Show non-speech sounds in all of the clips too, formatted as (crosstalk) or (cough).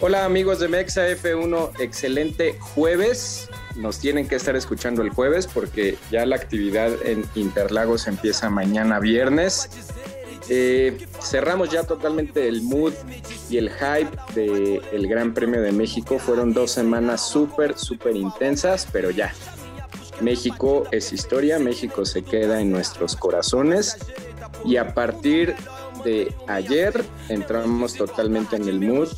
Hola amigos de Mexa F1, excelente jueves. Nos tienen que estar escuchando el jueves porque ya la actividad en Interlagos empieza mañana viernes. Eh, cerramos ya totalmente el mood y el hype del Gran Premio de México. Fueron dos semanas súper, súper intensas, pero ya. México es historia, México se queda en nuestros corazones y a partir de ayer entramos totalmente en el mood.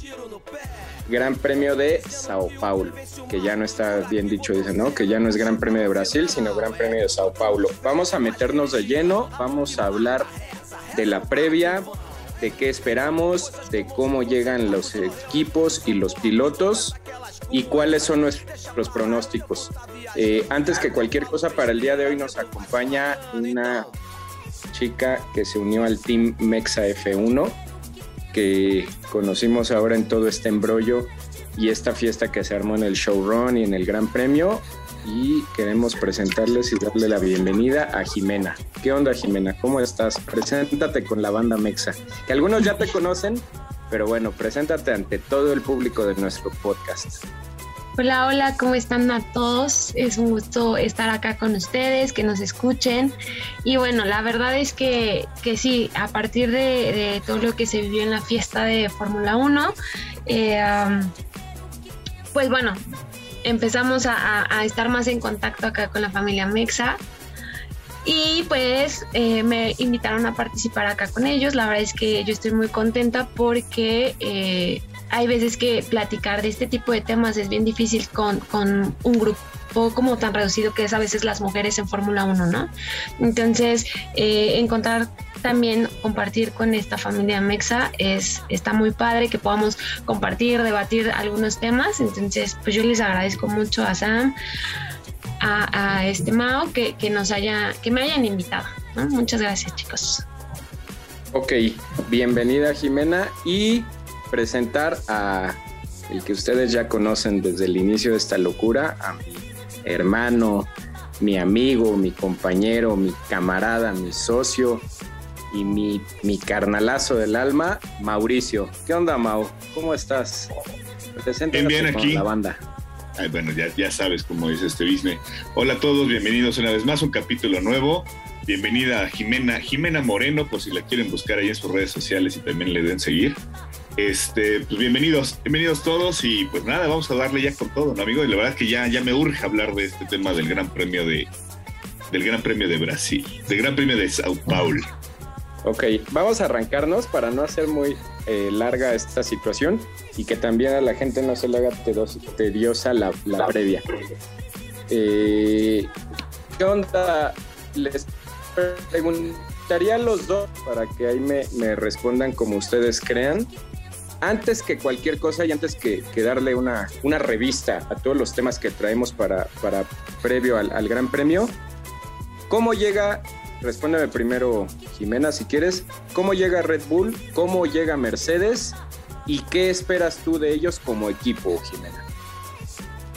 Gran Premio de Sao Paulo, que ya no está bien dicho, dice, ¿no? Que ya no es Gran Premio de Brasil, sino Gran Premio de Sao Paulo. Vamos a meternos de lleno, vamos a hablar de la previa, de qué esperamos, de cómo llegan los equipos y los pilotos y cuáles son nuestros pronósticos. Eh, antes que cualquier cosa, para el día de hoy nos acompaña una chica que se unió al Team Mexa F1, que conocimos ahora en todo este embrollo y esta fiesta que se armó en el showrun y en el Gran Premio y queremos presentarles y darle la bienvenida a Jimena. ¿Qué onda Jimena? ¿Cómo estás? Preséntate con la banda Mexa, que algunos ya te conocen, pero bueno, preséntate ante todo el público de nuestro podcast. Hola, hola, ¿cómo están a todos? Es un gusto estar acá con ustedes, que nos escuchen. Y bueno, la verdad es que, que sí, a partir de, todo lo que se vivió en la fiesta de Fórmula 1, eh, pues bueno, empezamos a, estar más en contacto acá con la familia Mexa. Y pues eh, me invitaron a participar acá con ellos. La verdad es que yo estoy muy contenta porque eh, hay veces que platicar de este tipo de temas es bien difícil con, con un grupo como tan reducido que es a veces las mujeres en Fórmula 1, ¿no? Entonces, eh, encontrar también compartir con esta familia Mexa es está muy padre que podamos compartir, debatir algunos temas. Entonces, pues yo les agradezco mucho a Sam, a, este Mao que, que, nos haya, que me hayan invitado. Muchas gracias, chicos. Ok, bienvenida Jimena y presentar a el que ustedes ya conocen desde el inicio de esta locura, a mi hermano, mi amigo, mi compañero, mi camarada, mi socio y mi, mi carnalazo del alma, Mauricio. ¿Qué onda, Mau? ¿Cómo estás? Bien, bien aquí. la banda. bueno, ya, ya sabes cómo es este business. Hola a todos, bienvenidos una vez más, un capítulo nuevo. Bienvenida a Jimena, Jimena Moreno, por si la quieren buscar ahí en sus redes sociales y también le den seguir. Este, pues bienvenidos, bienvenidos todos y pues nada, vamos a darle ya con todo, ¿no, amigo? Y la verdad es que ya, ya me urge hablar de este tema del Gran Premio de del Gran Premio de Brasil, del Gran Premio de Sao Paulo. Ok, vamos a arrancarnos para no hacer muy eh, larga esta situación y que también a la gente no se le haga tediosa la, la previa. Eh, ¿Qué onda? Les preguntaría a los dos para que ahí me, me respondan como ustedes crean antes que cualquier cosa y antes que, darle una, una, revista a todos los temas que traemos para, para previo al, Gran Premio, ¿cómo llega, respóndeme primero Jimena si quieres, cómo llega Red Bull, cómo llega Mercedes y qué esperas tú de ellos como equipo, Jimena?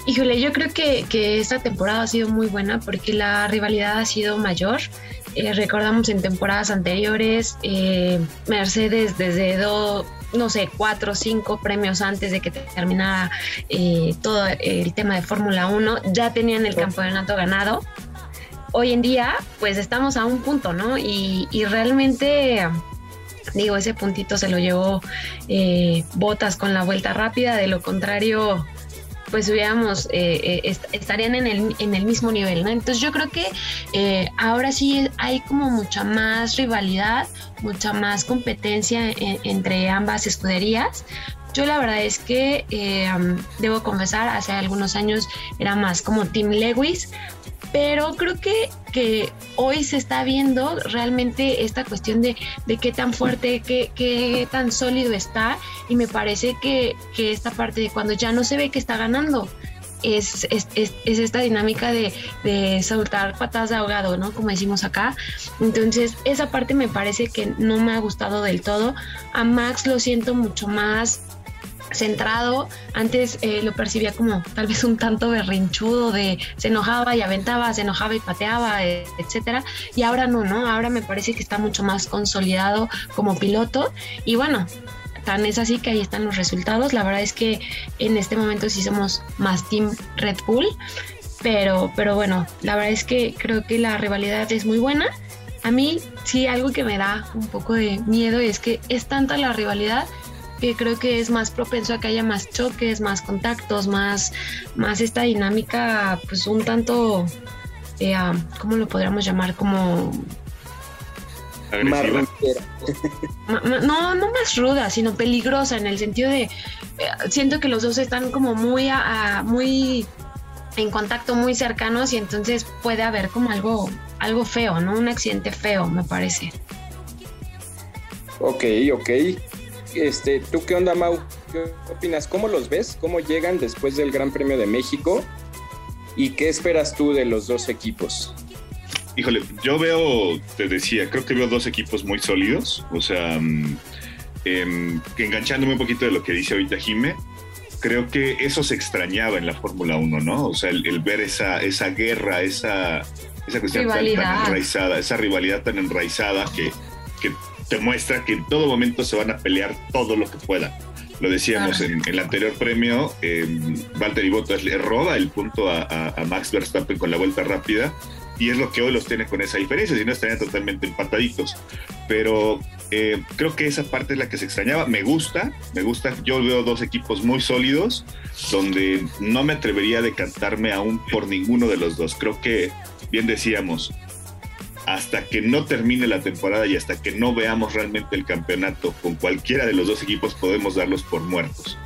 Híjole, yo creo que, que esta temporada ha sido muy buena porque la rivalidad ha sido mayor. Eh, recordamos en temporadas anteriores, eh, Mercedes desde dos no sé, cuatro o cinco premios antes de que terminara eh, todo el tema de Fórmula 1, ya tenían el campeonato ganado. Hoy en día, pues estamos a un punto, ¿no? Y, realmente, digo, ese puntito se lo llevó eh, Botas con la vuelta rápida, de lo contrario, pues hubiéramos, eh, eh estarían en el, en el, mismo nivel, ¿no? Entonces yo creo que ahora sí hay como mucha más rivalidad, mucha más competencia entre ambas escuderías. Yo la verdad es que debo confesar, hace algunos años era más como Team Lewis, pero creo que, que hoy se está viendo realmente esta cuestión de, de qué tan fuerte, qué, qué, tan sólido está y me parece que, que, esta parte de cuando ya no se ve que está ganando, es, es, esta dinámica de, de, soltar patas de ahogado, ¿no? Como decimos acá. Entonces, esa parte me parece que no me ha gustado del todo. A Max lo siento mucho más centrado. Antes eh, lo percibía como tal vez un tanto berrinchudo de se enojaba y aventaba, se enojaba y pateaba, eh, etcétera. Y ahora no, ¿no? Ahora me parece que está mucho más consolidado como piloto. Y bueno, tan es así que ahí están los resultados. La verdad es que en este momento sí somos más Team Red Bull, pero, pero bueno, la verdad es que creo que la rivalidad es muy buena. A mí sí algo que me da un poco de miedo es que es tanta la rivalidad que creo que es más propenso a que haya más choques, más contactos, más, más esta dinámica, pues un tanto, eh, ¿cómo lo podríamos llamar? Como no, no más ruda, sino peligrosa en el sentido de, eh, siento que los dos están como muy, muy en contacto, muy cercanos y entonces puede haber como algo, algo feo, ¿no? Un accidente feo, me parece. Ok, ok. Este, ¿Tú qué onda, Mau? ¿Qué opinas? ¿Cómo los ves? ¿Cómo llegan después del Gran Premio de México? ¿Y qué esperas tú de los dos equipos? Híjole, yo veo, te decía, creo que veo dos equipos muy sólidos. O sea, mm, em, enganchándome un poquito de lo que dice ahorita Jime, creo que eso se extrañaba en la Fórmula 1, ¿no? O sea, el, ver esa, esa guerra, esa, esa cuestión tan, enraizada, esa rivalidad tan enraizada que, que te muestra que en todo momento se van a pelear todo lo que puedan. Lo decíamos en, el anterior premio, eh, Valtteri Bottas le roba el punto a, a, Max Verstappen con la vuelta rápida y es lo que hoy los tiene con esa diferencia, si no estarían totalmente empataditos. Pero eh, creo que esa parte es la que se extrañaba. Me gusta, me gusta. Yo veo dos equipos muy sólidos, donde no me atrevería a decantarme aún por ninguno de los dos. Creo que, bien decíamos, hasta que no termine la temporada y hasta que no veamos realmente el campeonato con cualquiera de los dos equipos, podemos darlos por muertos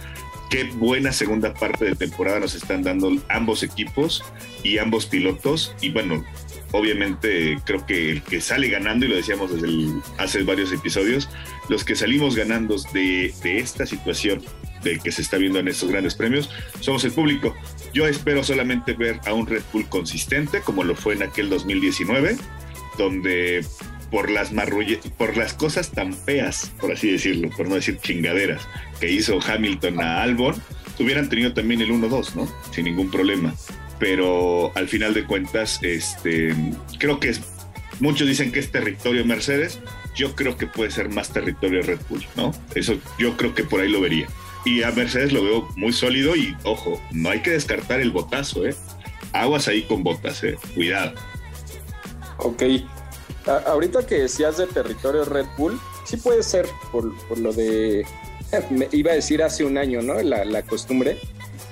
qué buena segunda parte de temporada nos están dando ambos equipos y ambos pilotos. Y bueno, obviamente creo que el que sale ganando, y lo decíamos desde hace varios episodios, los que salimos ganando de, de esta situación de que se está viendo en estos grandes premios, somos el público. Yo espero solamente ver a un Red Bull consistente, como lo fue en aquel 2019, donde por las por las cosas tan feas, por así decirlo, por no decir chingaderas, que hizo Hamilton a Albon, hubieran tenido también el 1-2, ¿no? Sin ningún problema. Pero al final de cuentas, este, creo que es, muchos dicen que es territorio Mercedes, yo creo que puede ser más territorio Red Bull, ¿no? Eso yo creo que por ahí lo vería. Y a Mercedes lo veo muy sólido y ojo, no hay que descartar el botazo, ¿eh? Aguas ahí con botas, ¿eh? Cuidado. Ok, ahorita que decías de territorio Red Bull, sí puede ser por, lo de, (laughs) me iba a decir hace un año, ¿no? La, costumbre.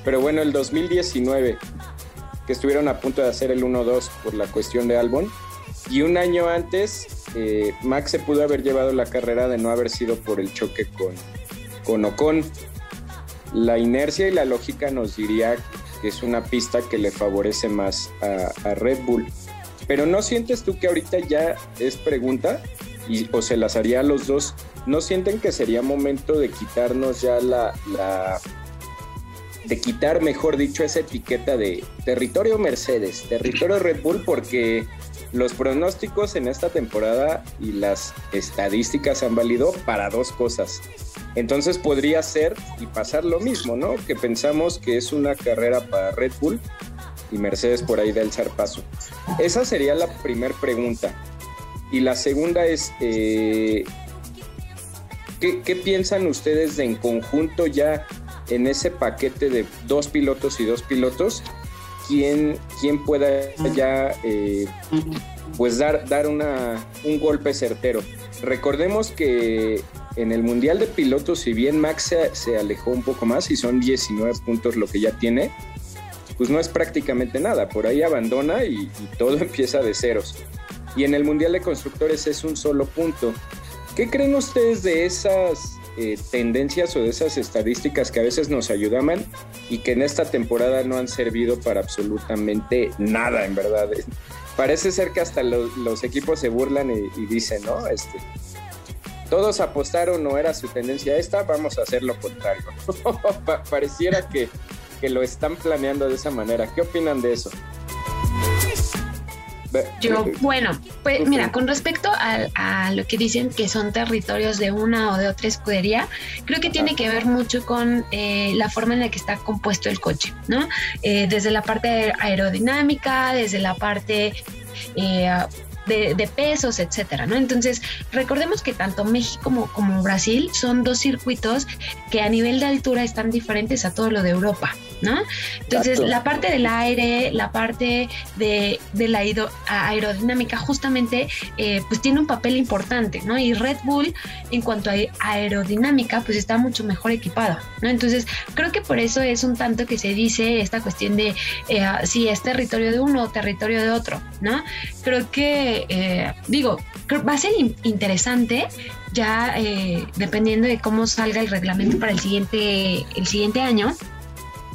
Pero bueno, el 2019, que estuvieron a punto de hacer el 1-2 por la cuestión de Albon. Y un año antes, eh, Max se pudo haber llevado la carrera de no haber sido por el choque con, con Ocon. La inercia y la lógica nos diría que es una pista que le favorece más a Red Bull. Pero ¿no sientes tú que ahorita ya es pregunta? Y, o se las haría a los dos. ¿No sienten que sería momento de quitarnos ya la, la de quitar, mejor dicho, esa etiqueta de territorio Mercedes, territorio Red Bull, porque los pronósticos en esta temporada y las estadísticas han valido para dos cosas. Entonces podría ser y pasar lo mismo, ¿no? Que pensamos que es una carrera para Red Bull y Mercedes por ahí del zarpazo. Esa sería la primera pregunta. Y la segunda es, eh, ¿qué, piensan ustedes de en conjunto ya en ese paquete de dos pilotos y dos pilotos? ¿Quién, quién pueda ya eh, pues dar, dar una, un golpe certero? Recordemos que en el Mundial de Pilotos, si bien Max se, se, alejó un poco más y son 19 puntos lo que ya tiene, pues no es prácticamente nada. Por ahí abandona y, todo (laughs) empieza de ceros. Y en el Mundial de Constructores es un solo punto. ¿Qué creen ustedes de esas eh, tendencias o de esas estadísticas que a veces nos ayudaban y que en esta temporada no han servido para absolutamente nada, en verdad? Parece ser que hasta los, equipos se burlan y, dicen, ¿no? Este, todos apostaron, no era su tendencia esta, vamos a hacer lo contrario. (laughs) Pareciera que que lo están planeando de esa manera. ¿Qué opinan de eso? Yo, bueno, pues mira, con respecto a, lo que dicen que son territorios de una o de otra escudería, creo que tiene que ver mucho con eh, la forma en la que está compuesto el coche, ¿no? Eh, desde la parte aerodinámica, desde la parte eh, de, pesos, etcétera, ¿no? Entonces, recordemos que tanto México como, como Brasil son dos circuitos que a nivel de altura están diferentes a todo lo de Europa, ¿no? Entonces, la parte del aire, la parte de, la aerodinámica, justamente, eh, pues tiene un papel importante, ¿no? Y Red Bull, en cuanto a aerodinámica, pues está mucho mejor equipado, ¿no? Entonces, creo que por eso es un tanto que se dice esta cuestión de eh, si es territorio de uno o territorio de otro, ¿no? Creo que eh, digo, va a ser interesante ya eh, dependiendo de cómo salga el reglamento para el siguiente, el siguiente año,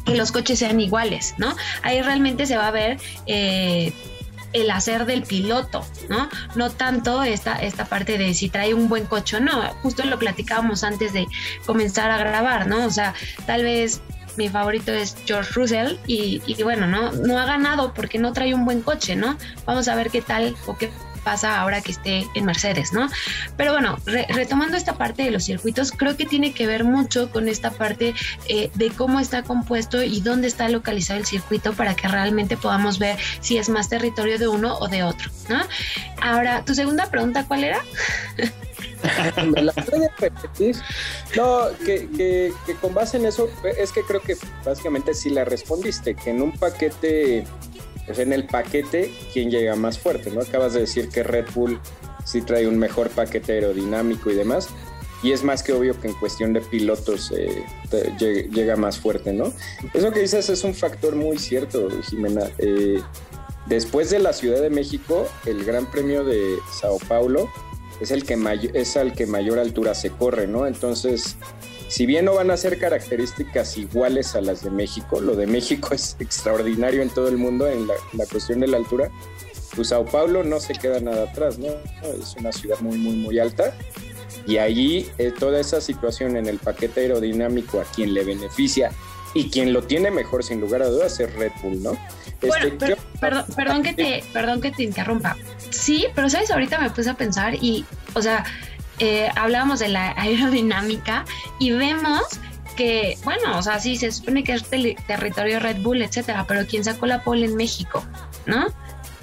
que los coches sean iguales, ¿no? Ahí realmente se va a ver eh, el hacer del piloto, ¿no? No tanto esta, esta parte de si trae un buen coche o no, justo lo platicábamos antes de comenzar a grabar, ¿no? O sea, tal vez mi favorito es George Russell y, bueno, ¿no? no ha ganado porque no trae un buen coche, ¿no? Vamos a ver qué tal o qué pasa ahora que esté en Mercedes, ¿no? Pero bueno, retomando esta parte de los circuitos, creo que tiene que ver mucho con esta parte eh, de cómo está compuesto y dónde está localizado el circuito para que realmente podamos ver si es más territorio de uno o de otro, ¿no? Ahora, tu segunda pregunta, ¿cuál era? (laughs) ¿Me la puede repetir? No, que, que, con base en eso, es que creo que básicamente sí la respondiste, que en un paquete, pues en el paquete, ¿quién llega más fuerte? ¿no? Acabas de decir que Red Bull sí trae un mejor paquete aerodinámico y demás, y es más que obvio que en cuestión de pilotos eh, llega más fuerte, ¿no? Eso que dices es un factor muy cierto, Jimena. Eh, después de la Ciudad de México, el Gran Premio de Sao Paulo es el que es al que mayor altura se corre, ¿no? Entonces, si bien no van a ser características iguales a las de México, lo de México (laughs) es extraordinario en todo el mundo en la, cuestión de la altura, pues Sao Paulo no se queda nada atrás, ¿no? Es una ciudad muy, muy, muy alta. Y allí eh, toda esa situación en el paquete aerodinámico a quien le beneficia y quien lo tiene mejor sin lugar a dudas es Red Bull, ¿no? Bueno, este, perdón, perdón, que te, perdón que te interrumpa. Sí, pero sabes, ahorita me puse a pensar y, o sea, eh, hablábamos de la aerodinámica y vemos que, bueno, o sea, sí, se supone que es territorio Red Bull, etcétera, pero ¿quién sacó la pole en México? ¿No?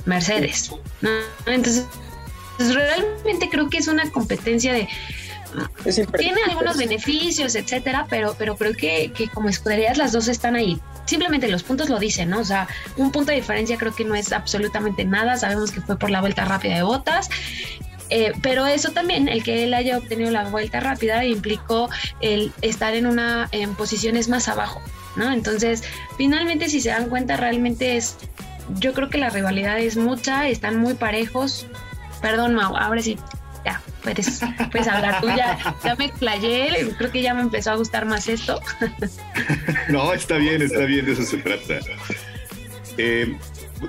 Mercedes. ¿no? Entonces, pues, realmente creo que es una competencia de tiene algunos beneficios, etcétera, pero, pero creo que, que como escuderías las dos están ahí. Simplemente los puntos lo dicen, ¿no? O sea, un punto de diferencia creo que no es absolutamente nada. Sabemos que fue por la vuelta rápida de botas. Eh, pero eso también, el que él haya obtenido la vuelta rápida, implicó el estar en una en posiciones más abajo, ¿no? Entonces, finalmente, si se dan cuenta, realmente es, yo creo que la rivalidad es mucha, están muy parejos. Perdón, Mau, ahora sí, ya, puedes, puedes hablar tú, ya, ya me explayé, creo que ya me empezó a gustar más esto. (laughs) no, está bien, está bien, de eso se trata. Eh,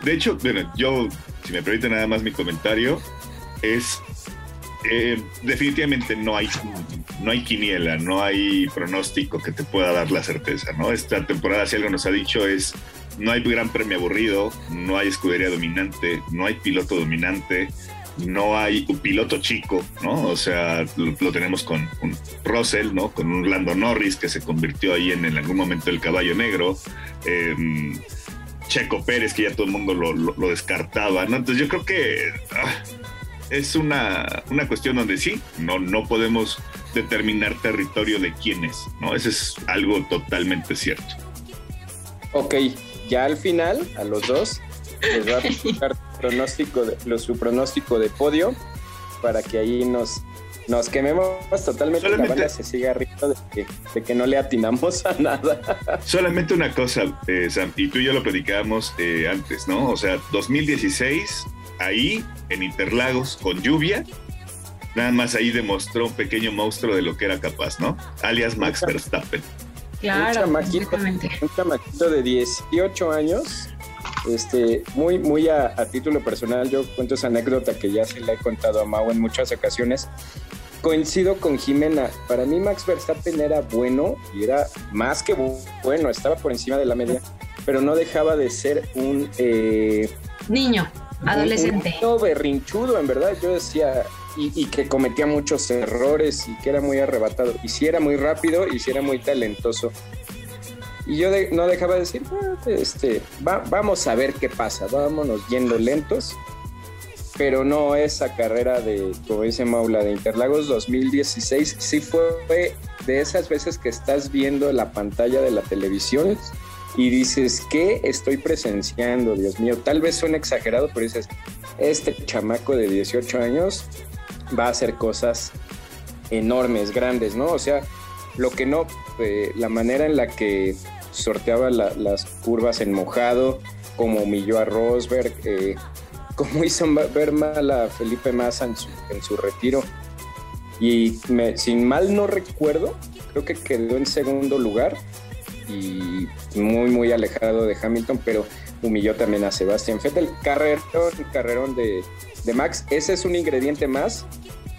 de hecho, bueno, yo, si me permite nada más mi comentario, es eh, definitivamente no hay, no hay quiniela, no hay pronóstico que te pueda dar la certeza, ¿no? Esta temporada, si algo nos ha dicho, es no hay gran premio aburrido, no hay escudería dominante, no hay piloto dominante, no hay un piloto chico, ¿no? O sea, lo, tenemos con, Russell, ¿no? Con un Lando Norris que se convirtió ahí en, en algún momento el caballo negro. Em, Checo Pérez, que ya todo el mundo lo, descartaba, ¿no? Entonces yo creo que ah, es una, una, cuestión donde sí, no, no podemos determinar territorio de quién es, ¿no? Eso es algo totalmente cierto. Ok, ya al final, a los dos, les va a presentar pronóstico de, su pronóstico de podio para que ahí nos, nos quememos totalmente la banda se siga riendo de que, de que, no le atinamos a nada. Solamente una cosa, eh, Sam, y tú y yo lo platicábamos eh, antes, ¿no? O sea, 2016, ahí en Interlagos con lluvia, nada más ahí demostró un pequeño monstruo de lo que era capaz, ¿no? Alias Max Verstappen. Claro, un un chamaquito de 18 años este, muy, muy a, título personal, yo cuento esa anécdota que ya se la he contado a Mau en muchas ocasiones. coincido con Jimena. Para mí Max Verstappen era bueno y era más que bueno, estaba por encima de la media, pero no dejaba de ser un... Eh, niño, adolescente. Un, berrinchudo, en verdad. Yo decía, y, que cometía muchos errores y que era muy arrebatado. Y si era muy rápido y si era muy talentoso. Y yo no dejaba de decir, ah, este, vamos a ver qué pasa, vámonos yendo lentos pero no esa carrera de, como dice Maula, de Interlagos 2016, sí fue de esas veces que estás viendo la pantalla de la televisión y dices, ¿qué estoy presenciando? Dios mío, tal vez suena exagerado, pero dices, este chamaco de 18 años va a hacer cosas enormes, grandes, ¿no? O sea, lo que no, eh, la manera en la que sorteaba las curvas en mojado, como humilló a Rosberg, eh, como hizo ver mal a Felipe Massa en su, retiro. Y sin mal no recuerdo, creo que quedó en segundo lugar y muy, muy alejado de Hamilton, pero humilló también a Sebastián Vettel. Carrerón, carrerón de, de Max. Ese es un ingrediente más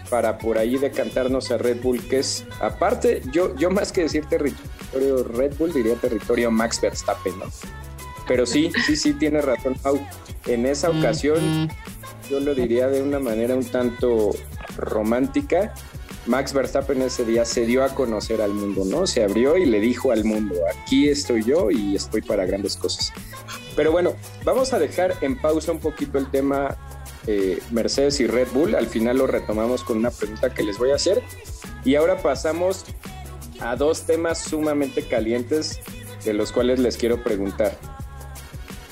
para por ahí decantarnos a Red Bull, que es, aparte, yo, yo más que decir territorio Red Bull, diría territorio Max Verstappen, ¿no? Pero sí, sí, sí, tiene razón, Pau. En esa ocasión, yo lo diría de una manera un tanto romántica. Max Verstappen ese día se dio a conocer al mundo, ¿no? Se abrió y le dijo al mundo, aquí estoy yo y estoy para grandes cosas. Pero bueno, vamos a dejar en pausa un poquito el tema eh, Mercedes y Red Bull. Al final lo retomamos con una pregunta que les voy a hacer. Y ahora pasamos a dos temas sumamente calientes de los cuales les quiero preguntar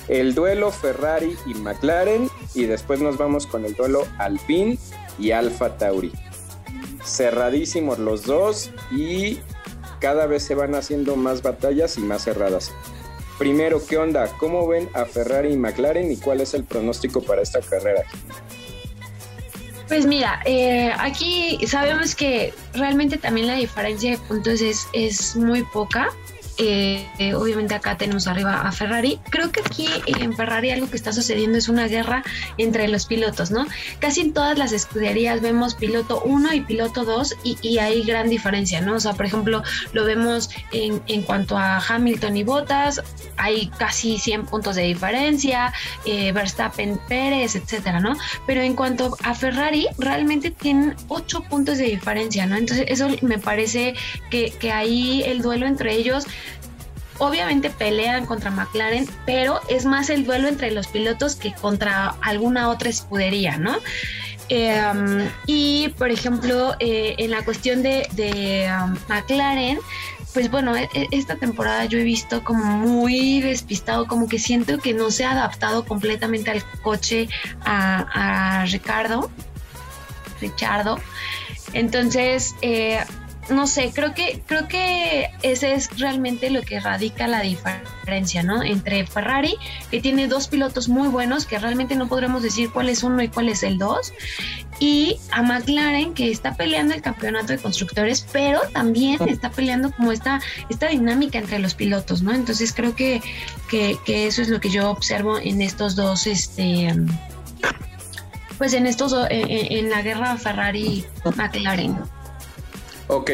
el duelo Ferrari y McLaren y después nos vamos con el duelo Alpine y Alfa Tauri. Cerradísimos los dos y cada vez se van haciendo más batallas y más cerradas. Primero, ¿qué onda? ¿Cómo ven a Ferrari y McLaren y cuál es el pronóstico para esta carrera? Pues mira, eh, aquí sabemos que realmente también la diferencia de puntos es, es muy poca. Eh, obviamente acá tenemos arriba a Ferrari. Creo que aquí en Ferrari algo que está sucediendo es una guerra entre los pilotos, ¿no? Casi en todas las escuderías vemos piloto 1 y piloto 2 y, hay gran diferencia, ¿no? O sea, por ejemplo, lo vemos en, en cuanto a Hamilton y Bottas, hay casi 100 puntos de diferencia, eh, Verstappen, Pérez, etcétera, ¿no? Pero en cuanto a Ferrari, realmente tienen 8 puntos de diferencia, ¿no? Entonces, eso me parece que, que ahí el duelo entre ellos obviamente pelean contra McLaren, pero es más el duelo entre los pilotos que contra alguna otra escudería, ¿no? Em, y por ejemplo, eh, en la cuestión de, um, McLaren, pues bueno, e, e, esta temporada yo he visto como muy despistado, como que siento que no se ha adaptado completamente al coche a, Ricardo. Richardo. Entonces, eh, no sé, creo que, creo que ese es realmente lo que radica la diferencia, ¿no? Entre Ferrari, que tiene dos pilotos muy buenos, que realmente no podremos decir cuál es uno y cuál es el dos, y a McLaren, que está peleando el campeonato de constructores, pero también está peleando como esta, esta dinámica entre los pilotos, ¿no? Entonces creo que, que, eso es lo que yo observo en estos dos, este pues en estos en, en la guerra Ferrari McLaren. Ok,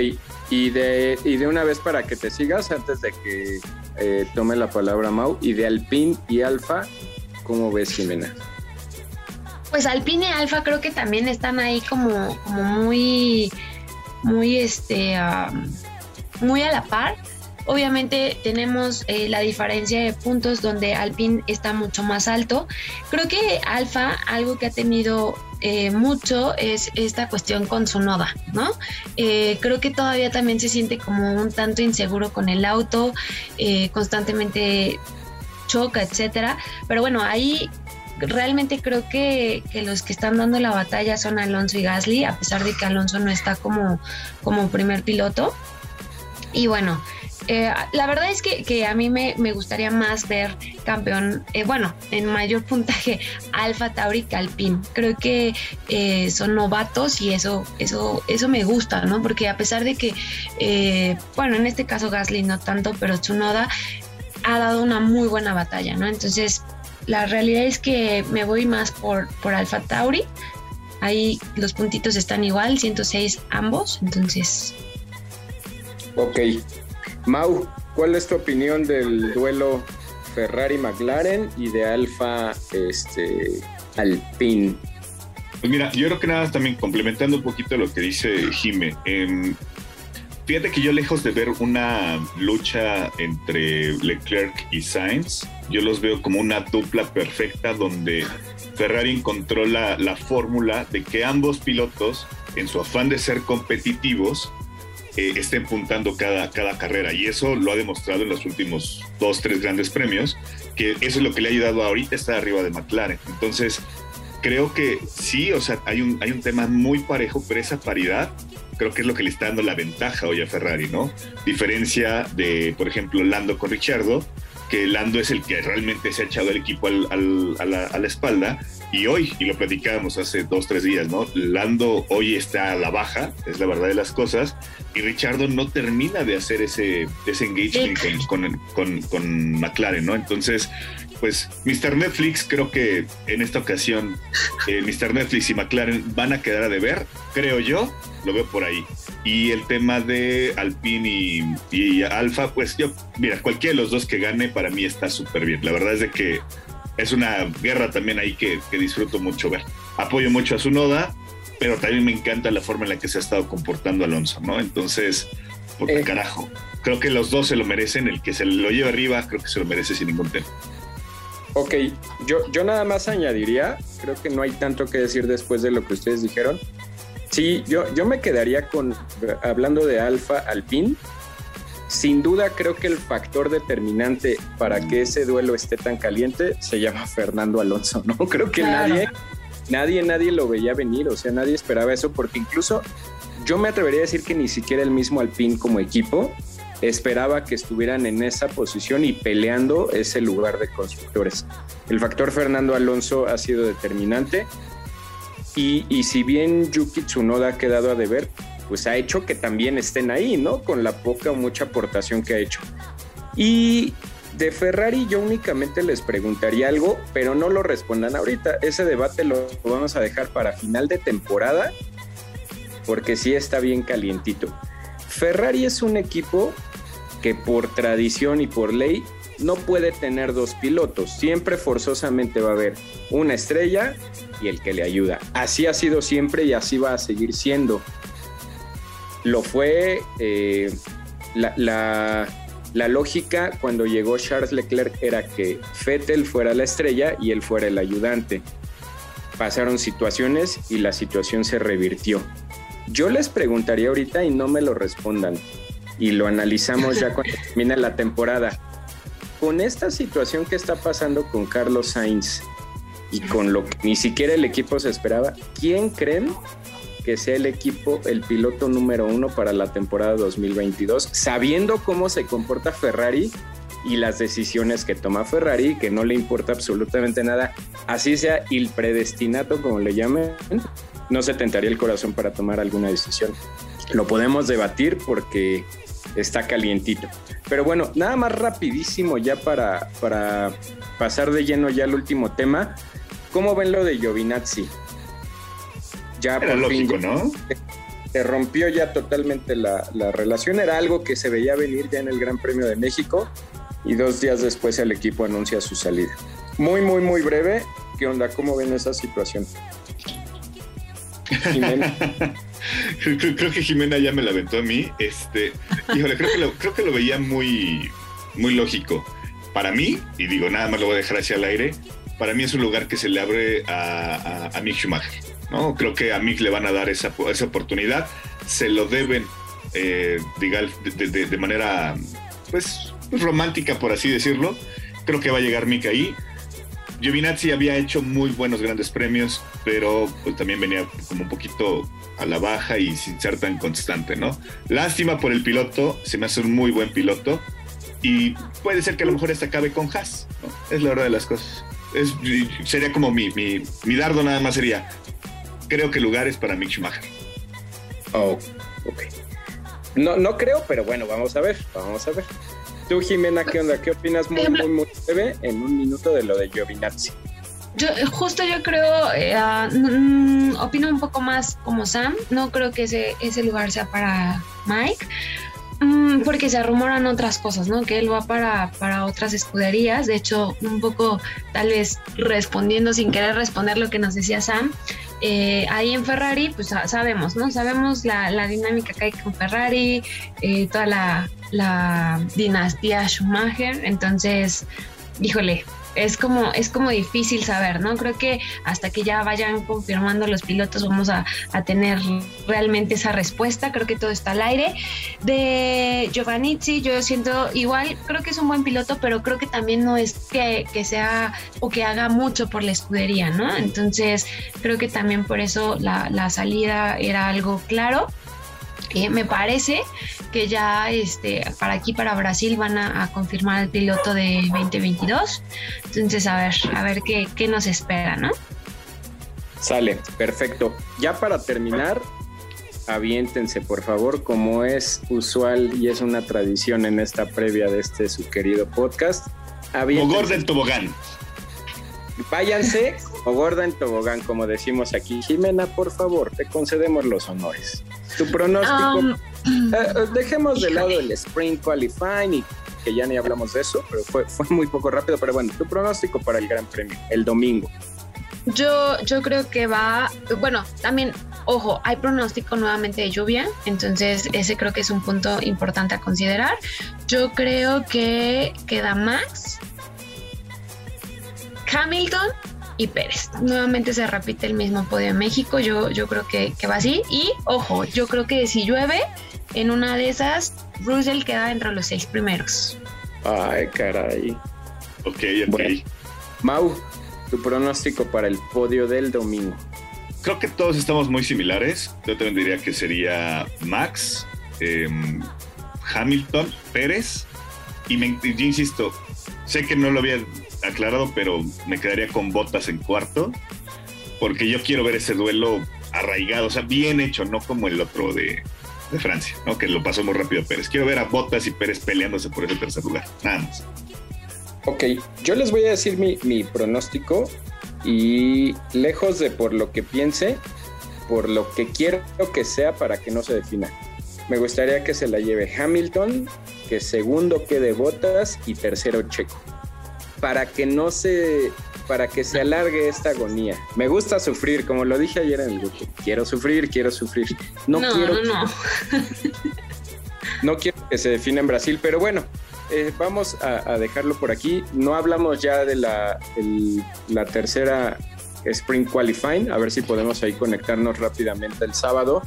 y de, y de una vez para que te sigas, antes de que eh, tome la palabra Mau, y de Alpine y Alfa, ¿cómo ves, Jimena? Pues Alpine y Alfa creo que también están ahí como, como muy, muy, este, muy a la par. Obviamente tenemos eh, la diferencia de puntos donde Alpine está mucho más alto. Creo que Alfa, algo que ha tenido eh, mucho es esta cuestión con su noda, ¿no? Eh, creo que todavía también se siente como un tanto inseguro con el auto, eh, constantemente choca, etcétera. Pero bueno, ahí realmente creo que, los que están dando la batalla son Alonso y Gasly, a pesar de que Alonso no está como, como primer piloto. Y bueno, eh, la verdad es que, a mí me, gustaría más ver campeón, eh, bueno, en mayor puntaje Alfa Tauri que Alpine. Creo que eh, son novatos y eso, eso, eso me gusta, ¿no? Porque a pesar de que, bueno, en este caso Gasly no tanto, pero Tsunoda ha dado una muy buena batalla, ¿no? Entonces, la realidad es que me voy más por, por Alfa Tauri Ahí los puntitos están igual, 106 ambos, entonces... Ok. Mau, ¿cuál es tu opinión del duelo Ferrari-McLaren y de Alfa este, Alpine? Pues mira, yo creo que nada, también complementando un poquito lo que dice Jime, em, fíjate que yo lejos de ver una lucha entre Leclerc y Sainz, yo los veo como una dupla perfecta donde Ferrari encontró la, la fórmula de que ambos pilotos, en su afán de ser competitivos, eh, estén puntando cada, cada carrera. Y eso lo ha demostrado en los últimos dos, tres grandes premios, que eso es lo que le ha ayudado ahorita estar arriba de McLaren. Entonces, creo que sí, o sea, hay un, hay un tema muy parejo, pero esa paridad creo que es lo que le está dando la ventaja hoy a Ferrari, ¿no? Diferencia de, por ejemplo, Lando con Richardo, que Lando es el que realmente se ha echado el equipo a, la, a, la, espalda. Y hoy, y lo platicábamos hace dos, tres días, ¿no? Lando hoy está a la baja, es la verdad de las cosas, y Richardo no termina de hacer ese, ese engagement con, con, con, McLaren, ¿no? Entonces, pues Mr. Netflix creo que en esta ocasión eh, Mr. Netflix y McLaren van a quedar a deber, creo yo, lo veo por ahí. Y el tema de Alpine y, y Alfa, pues yo, mira, cualquiera de los dos que gane para mí está súper bien. La verdad es de que es una guerra también ahí que, disfruto mucho ver. Apoyo mucho a su noda, pero también me encanta la forma en la que se ha estado comportando Alonso, ¿no? Entonces, porque eh. carajo, creo que los dos se lo merecen, el que se lo lleva arriba, creo que se lo merece sin ningún tema. Ok, yo, yo nada más añadiría, creo que no hay tanto que decir después de lo que ustedes dijeron. Sí, yo, yo me quedaría con, hablando de Alfa Alpine, sin duda creo que el factor determinante para que ese duelo esté tan caliente se llama Fernando Alonso, ¿no? (laughs) Creo que nadie, nadie, nadie lo veía venir, o sea, nadie esperaba eso, porque incluso yo me atrevería a decir que ni siquiera el mismo Alpine como equipo esperaba que estuvieran en esa posición y peleando ese lugar de constructores. El factor Fernando Alonso ha sido determinante y, y si bien Yuki Tsunoda ha quedado a deber, pues ha hecho que también estén ahí, ¿no? Con la poca o mucha aportación que ha hecho. Y de Ferrari yo únicamente les preguntaría algo, pero no lo respondan ahorita. Ese debate lo vamos a dejar para final de temporada, porque sí está bien calientito. Ferrari es un equipo que por tradición y por ley no puede tener dos pilotos. Siempre forzosamente va a haber una estrella y el que le ayuda. Así ha sido siempre y así va a seguir siendo. Lo fue eh, la, lógica cuando llegó Charles Leclerc era que Vettel fuera la estrella y él fuera el ayudante. Pasaron situaciones y la situación se revirtió. Yo les preguntaría ahorita y no me lo respondan y lo analizamos ya cuando (laughs) termine la temporada. Con esta situación que está pasando con Carlos Sainz y con lo que ni siquiera el equipo se esperaba, ¿quién creen que sea el equipo, el piloto número uno para la temporada 2022, sabiendo cómo se comporta Ferrari y las decisiones que toma Ferrari, que no le importa absolutamente nada, así sea el predestinato, como le llamen, no se tentaría el corazón para tomar alguna decisión. Lo podemos debatir porque está calientito. Pero bueno, nada más rapidísimo ya para, para pasar de lleno ya al último tema. ¿Cómo ven lo de Giovinazzi? Ya por lógico, fin, ¿no? Se rompió ya totalmente la, la, relación. Era algo que se veía venir ya en el Gran Premio de México y dos días después el equipo anuncia su salida. Muy, muy, muy breve. ¿Qué onda? ¿Cómo ven esa situación? (laughs) creo, que Jimena ya me la aventó a mí. Este, híjole, creo que lo, creo que lo veía muy, muy lógico. Para mí, y digo, nada más lo voy a dejar hacia el aire, para mí es un lugar que se le abre a, a, Mick Schumacher. ¿No? Creo que a Mick le van a dar esa, esa oportunidad. Se lo deben, eh, de, manera pues romántica, por así decirlo. Creo que va a llegar Mick ahí. Giovinazzi había hecho muy buenos grandes premios, pero pues, también venía como un poquito a la baja y sin ser tan constante, ¿no? Lástima por el piloto, se me hace un muy buen piloto y puede ser que a lo mejor este acabe con Haas. Es la verdad de las cosas. Es, sería como mi, mi, dardo nada más sería, creo que el lugar es para Mick Schumacher. Oh, ok. No, no creo, pero bueno, vamos a ver, vamos a ver. Tú, Jimena, ¿qué onda? ¿Qué opinas muy, muy, muy breve en un minuto de lo de Giovinazzi? Yo justo yo creo, eh, mm, opino un poco más como Sam, no creo que ese, ese lugar sea para Mike, mm, porque se rumoran otras cosas, ¿no? Que él va para, para otras escuderías, de hecho, un poco tal vez respondiendo sin querer responder lo que nos decía Sam, eh, ahí en Ferrari, pues sabemos, ¿no? Sabemos la, la dinámica que hay con Ferrari, eh, toda la, la dinastía Schumacher, entonces, híjole, es como, es como difícil saber, ¿no? Creo que hasta que ya vayan confirmando los pilotos vamos a, tener realmente esa respuesta. Creo que todo está al aire. De Giovannizzi, yo siento igual, creo que es un buen piloto, pero creo que también no es que, sea o que haga mucho por la escudería, ¿no? Entonces, creo que también por eso la, la salida era algo claro me parece que ya este, para aquí, para Brasil, van a, confirmar el piloto de 2022. Entonces, a ver, a ver qué, qué nos espera, ¿no? Sale, perfecto. Ya para terminar, aviéntense, por favor, como es usual y es una tradición en esta previa de este su querido podcast. Mogor del tobogán. Váyanse o gorda en tobogán, como decimos aquí. Jimena, por favor, te concedemos los honores. Tu pronóstico. Um, eh, eh, dejemos de lado el Sprint Qualifying y que ya ni hablamos de eso, pero fue, fue muy poco rápido. Pero bueno, tu pronóstico para el Gran Premio, el domingo. Yo, yo creo que va, bueno, también, ojo, hay pronóstico nuevamente de lluvia, entonces ese creo que es un punto importante a considerar. Yo creo que queda Max, Hamilton y Pérez. Nuevamente se repite el mismo podio en México, yo, yo creo que, va así. Y ojo, yo creo que si llueve, en una de esas, Russell queda entre los seis primeros. Ay, caray. Ok, ok. Mau, tu pronóstico para el podio del domingo. Creo que todos estamos muy similares. Yo también diría que sería Max, em, Hamilton, Pérez. Y me, yo insisto, sé que no lo había aclarado, pero me quedaría con botas en cuarto, porque yo quiero ver ese duelo arraigado, o sea, bien hecho, no como el otro de, Francia, ¿no? que lo pasó muy rápido Pérez. Quiero ver a Botas y Pérez peleándose por ese tercer lugar, nada más. Ok, yo les voy a decir mi, mi pronóstico y lejos de por lo que piense, por lo que quiero que sea para que no se defina. Me gustaría que se la lleve Hamilton, que segundo quede Botas y tercero Checo para que no se para que se alargue esta agonía. Me gusta sufrir, como lo dije ayer en el grupo. Quiero sufrir, quiero sufrir. No, quiero. No, no. (laughs) no quiero que se defina en Brasil, pero bueno, eh, vamos a, dejarlo por aquí. No hablamos ya de la, la tercera Spring Qualifying. A ver si podemos ahí conectarnos rápidamente el sábado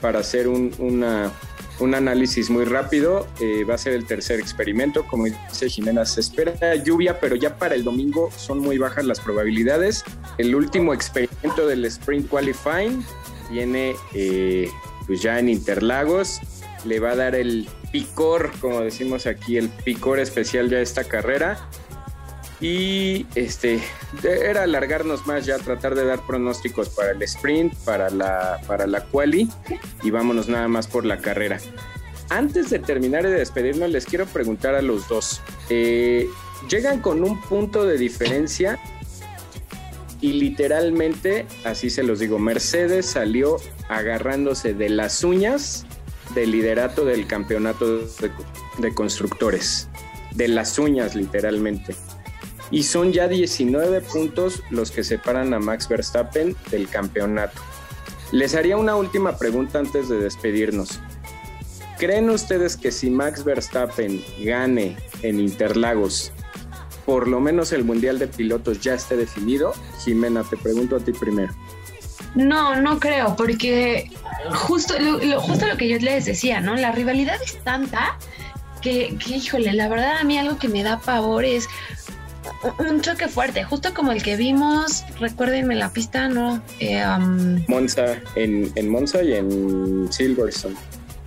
para hacer un, una un análisis muy rápido. Eh, va a ser el tercer experimento. Como dice Jimena, se espera lluvia, pero ya para el domingo son muy bajas las probabilidades. El último experimento del Spring Qualifying viene eh, pues ya en Interlagos. Le va a dar el picor, como decimos aquí, el picor especial ya esta carrera. Y este era alargarnos más ya, tratar de dar pronósticos para el sprint, para la, para la quali y vámonos nada más por la carrera. Antes de terminar y de despedirnos, les quiero preguntar a los dos. Eh, llegan con un punto de diferencia y literalmente, así se los digo, Mercedes salió agarrándose de las uñas del liderato del campeonato de constructores. De las uñas, literalmente y son ya 19 puntos los que separan a Max Verstappen del campeonato. Les haría una última pregunta antes de despedirnos. ¿Creen ustedes que si Max Verstappen gane en Interlagos, por lo menos el Mundial de Pilotos ya esté definido? Jimena, te pregunto a ti primero. No, no creo, porque justo lo, justo lo que yo les decía, ¿no? La rivalidad es tanta que, que, híjole, la verdad a mí algo que me da pavor es un choque fuerte, justo como el que vimos, recuérdenme la pista, ¿no? Eh, Monza, en, en, Monza y en Silverstone.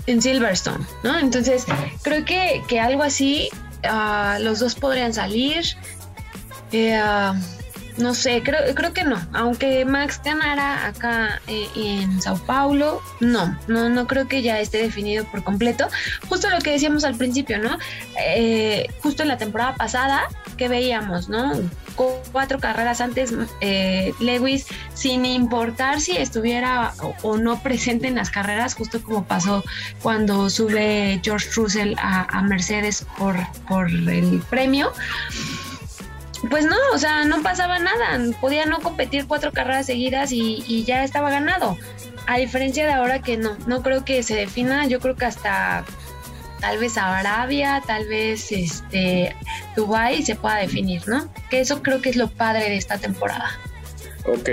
En Silverstone, ¿no? Entonces, creo que, que algo así, ah, los dos podrían salir. Eh, no sé, creo, creo que no. Aunque Max ganara acá eh, en Sao Paulo, no, no, no creo que ya esté definido por completo. Justo lo que decíamos al principio, ¿no? Eh, justo en la temporada pasada, que veíamos, ¿no? cuatro carreras antes eh, Lewis, sin importar si estuviera o, no presente en las carreras, justo como pasó cuando sube George Russell a, Mercedes por, por el premio pues no, o sea, no pasaba nada. Podía no competir cuatro carreras seguidas y, ya estaba ganado. A diferencia de ahora que no, no creo que se defina, yo creo que hasta tal vez Arabia, tal vez este Dubai se pueda definir, ¿no? Que eso creo que es lo padre de esta temporada. Ok.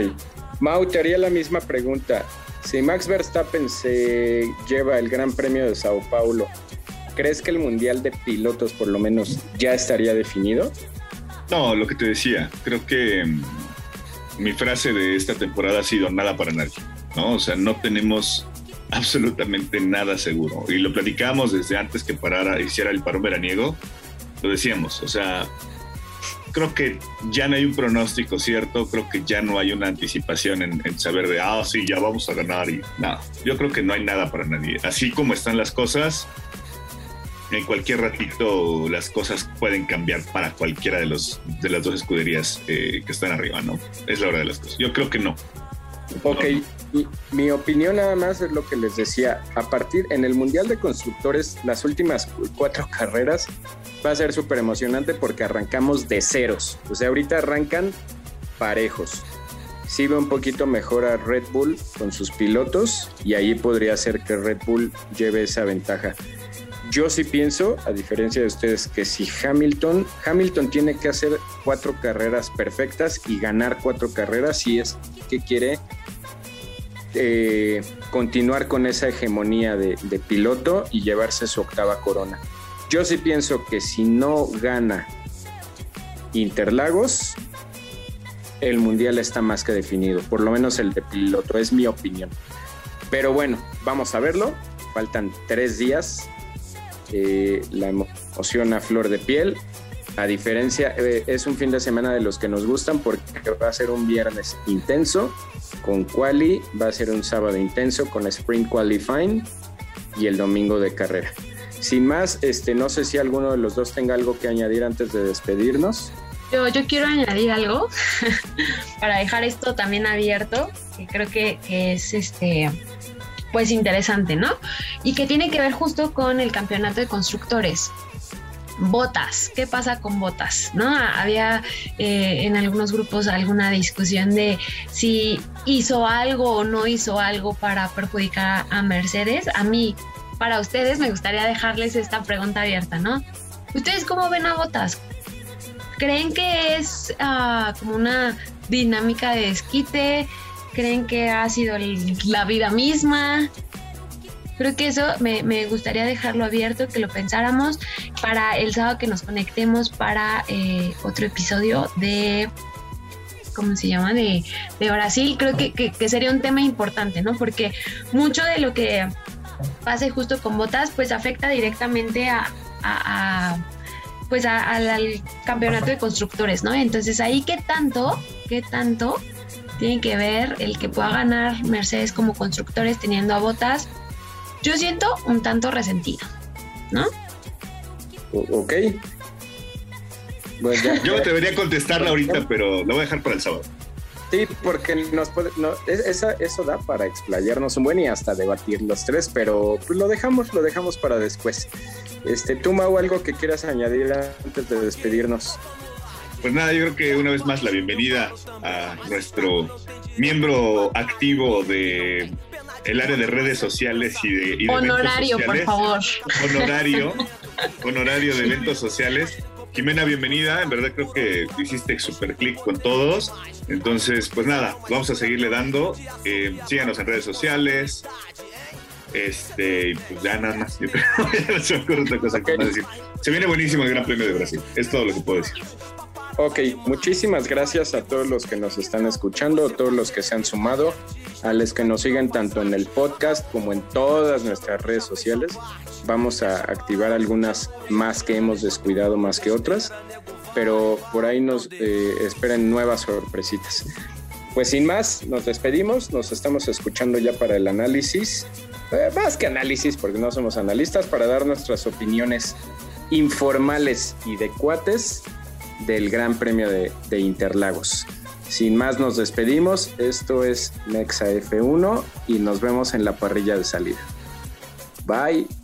Mau, te haría la misma pregunta. Si Max Verstappen se lleva el Gran Premio de Sao Paulo, ¿crees que el Mundial de Pilotos por lo menos ya estaría definido? No, lo que te decía, creo que mm, mi frase de esta temporada ha sido nada para nadie, ¿no? O sea, no tenemos (laughs) absolutamente nada seguro. Y lo platicamos desde antes que parara, hiciera el parón veraniego. Lo decíamos, o sea, creo que ya no hay un pronóstico cierto, creo que ya no hay una anticipación en, saber de, ah, sí, ya vamos a ganar y nada. Yo creo que no hay nada para nadie. Así como están las cosas, en cualquier ratito las cosas pueden cambiar para cualquiera de, los, de las dos escuderías eh, que están arriba, ¿no? Es la hora de las cosas. Yo creo que no. Ok, mi, opinión nada más es lo que les decía. A partir en el Mundial de Constructores, las últimas cuatro carreras va a ser súper emocionante porque arrancamos de ceros. O sea, ahorita arrancan parejos. Sí ve un poquito mejor a Red Bull con sus pilotos y ahí podría ser que Red Bull lleve esa ventaja. Yo sí pienso, a diferencia de ustedes, que si Hamilton, Hamilton tiene que hacer cuatro carreras perfectas y ganar cuatro carreras si es que quiere eh, continuar con esa hegemonía de, piloto y llevarse su octava corona. Yo sí pienso que si no gana Interlagos, el mundial está más que definido, por lo menos el de piloto, es mi opinión. Pero bueno, vamos a verlo. Faltan tres días. Eh, la emoción a flor de piel. A diferencia, eh, es un fin de semana de los que nos gustan porque va a ser un viernes intenso con quali, va a ser un sábado intenso con sprint qualifying y el domingo de carrera. Sin más, este, no sé si alguno de los dos tenga algo que añadir antes de despedirnos. Yo, yo quiero añadir algo (laughs) para dejar esto también abierto, que creo que, que es este pues interesante, ¿no? Y que tiene que ver justo con el campeonato de constructores. Botas, ¿qué pasa con botas? ¿No? Había eh, en algunos grupos alguna discusión de si hizo algo o no hizo algo para perjudicar a Mercedes. A mí, para ustedes, me gustaría dejarles esta pregunta abierta, ¿no? ¿Ustedes cómo ven a botas? ¿Creen que es ah, como una dinámica de desquite? ¿Creen que ha sido la vida misma? Creo que eso me, gustaría dejarlo abierto, que lo pensáramos para el sábado que nos conectemos para eh, otro episodio de, ¿cómo se llama? De, Brasil. Creo que, sería un tema importante, ¿no? Porque mucho de lo que pase justo con botas, pues afecta directamente a, pues al campeonato de constructores, ¿no? Entonces ahí qué tanto, qué tanto tiene que ver el que pueda ganar Mercedes como constructores teniendo a botas yo siento un tanto resentido, ¿no? ok. Yo debería contestarla ahorita, pero lo voy a dejar para el sábado. Sí, porque nos puede, no, esa, eso da para explayarnos un buen y hasta debatir los tres, pero pues lo dejamos, lo dejamos para después. Este, tú, Mau, algo que quieras añadir antes de despedirnos. Pues nada, yo creo que una vez más la bienvenida a nuestro miembro activo de el área de redes sociales y de, honorario, por favor. Honorario, (laughs) honorario de eventos sociales. Jimena, bienvenida. En verdad creo que hiciste super clic con todos. Entonces, pues nada, vamos a seguirle dando. Eh, síganos en redes sociales. Este, pues ya nada más. se viene buenísimo el Gran Premio de Brasil. Es todo lo que puedo decir. Ok, muchísimas gracias a todos los que nos están escuchando, a todos los que se han sumado, a los que nos siguen tanto en el podcast como en todas nuestras redes sociales. Vamos a activar algunas más que hemos descuidado más que otras, pero por ahí nos eh, esperan nuevas sorpresitas. Pues sin más, nos despedimos, nos estamos escuchando ya para el análisis, eh, más que análisis porque no somos analistas, para dar nuestras opiniones informales y de del Gran Premio de, Interlagos. Sin más nos despedimos, esto es Nexa F1 y nos vemos en la parrilla de salida. Bye.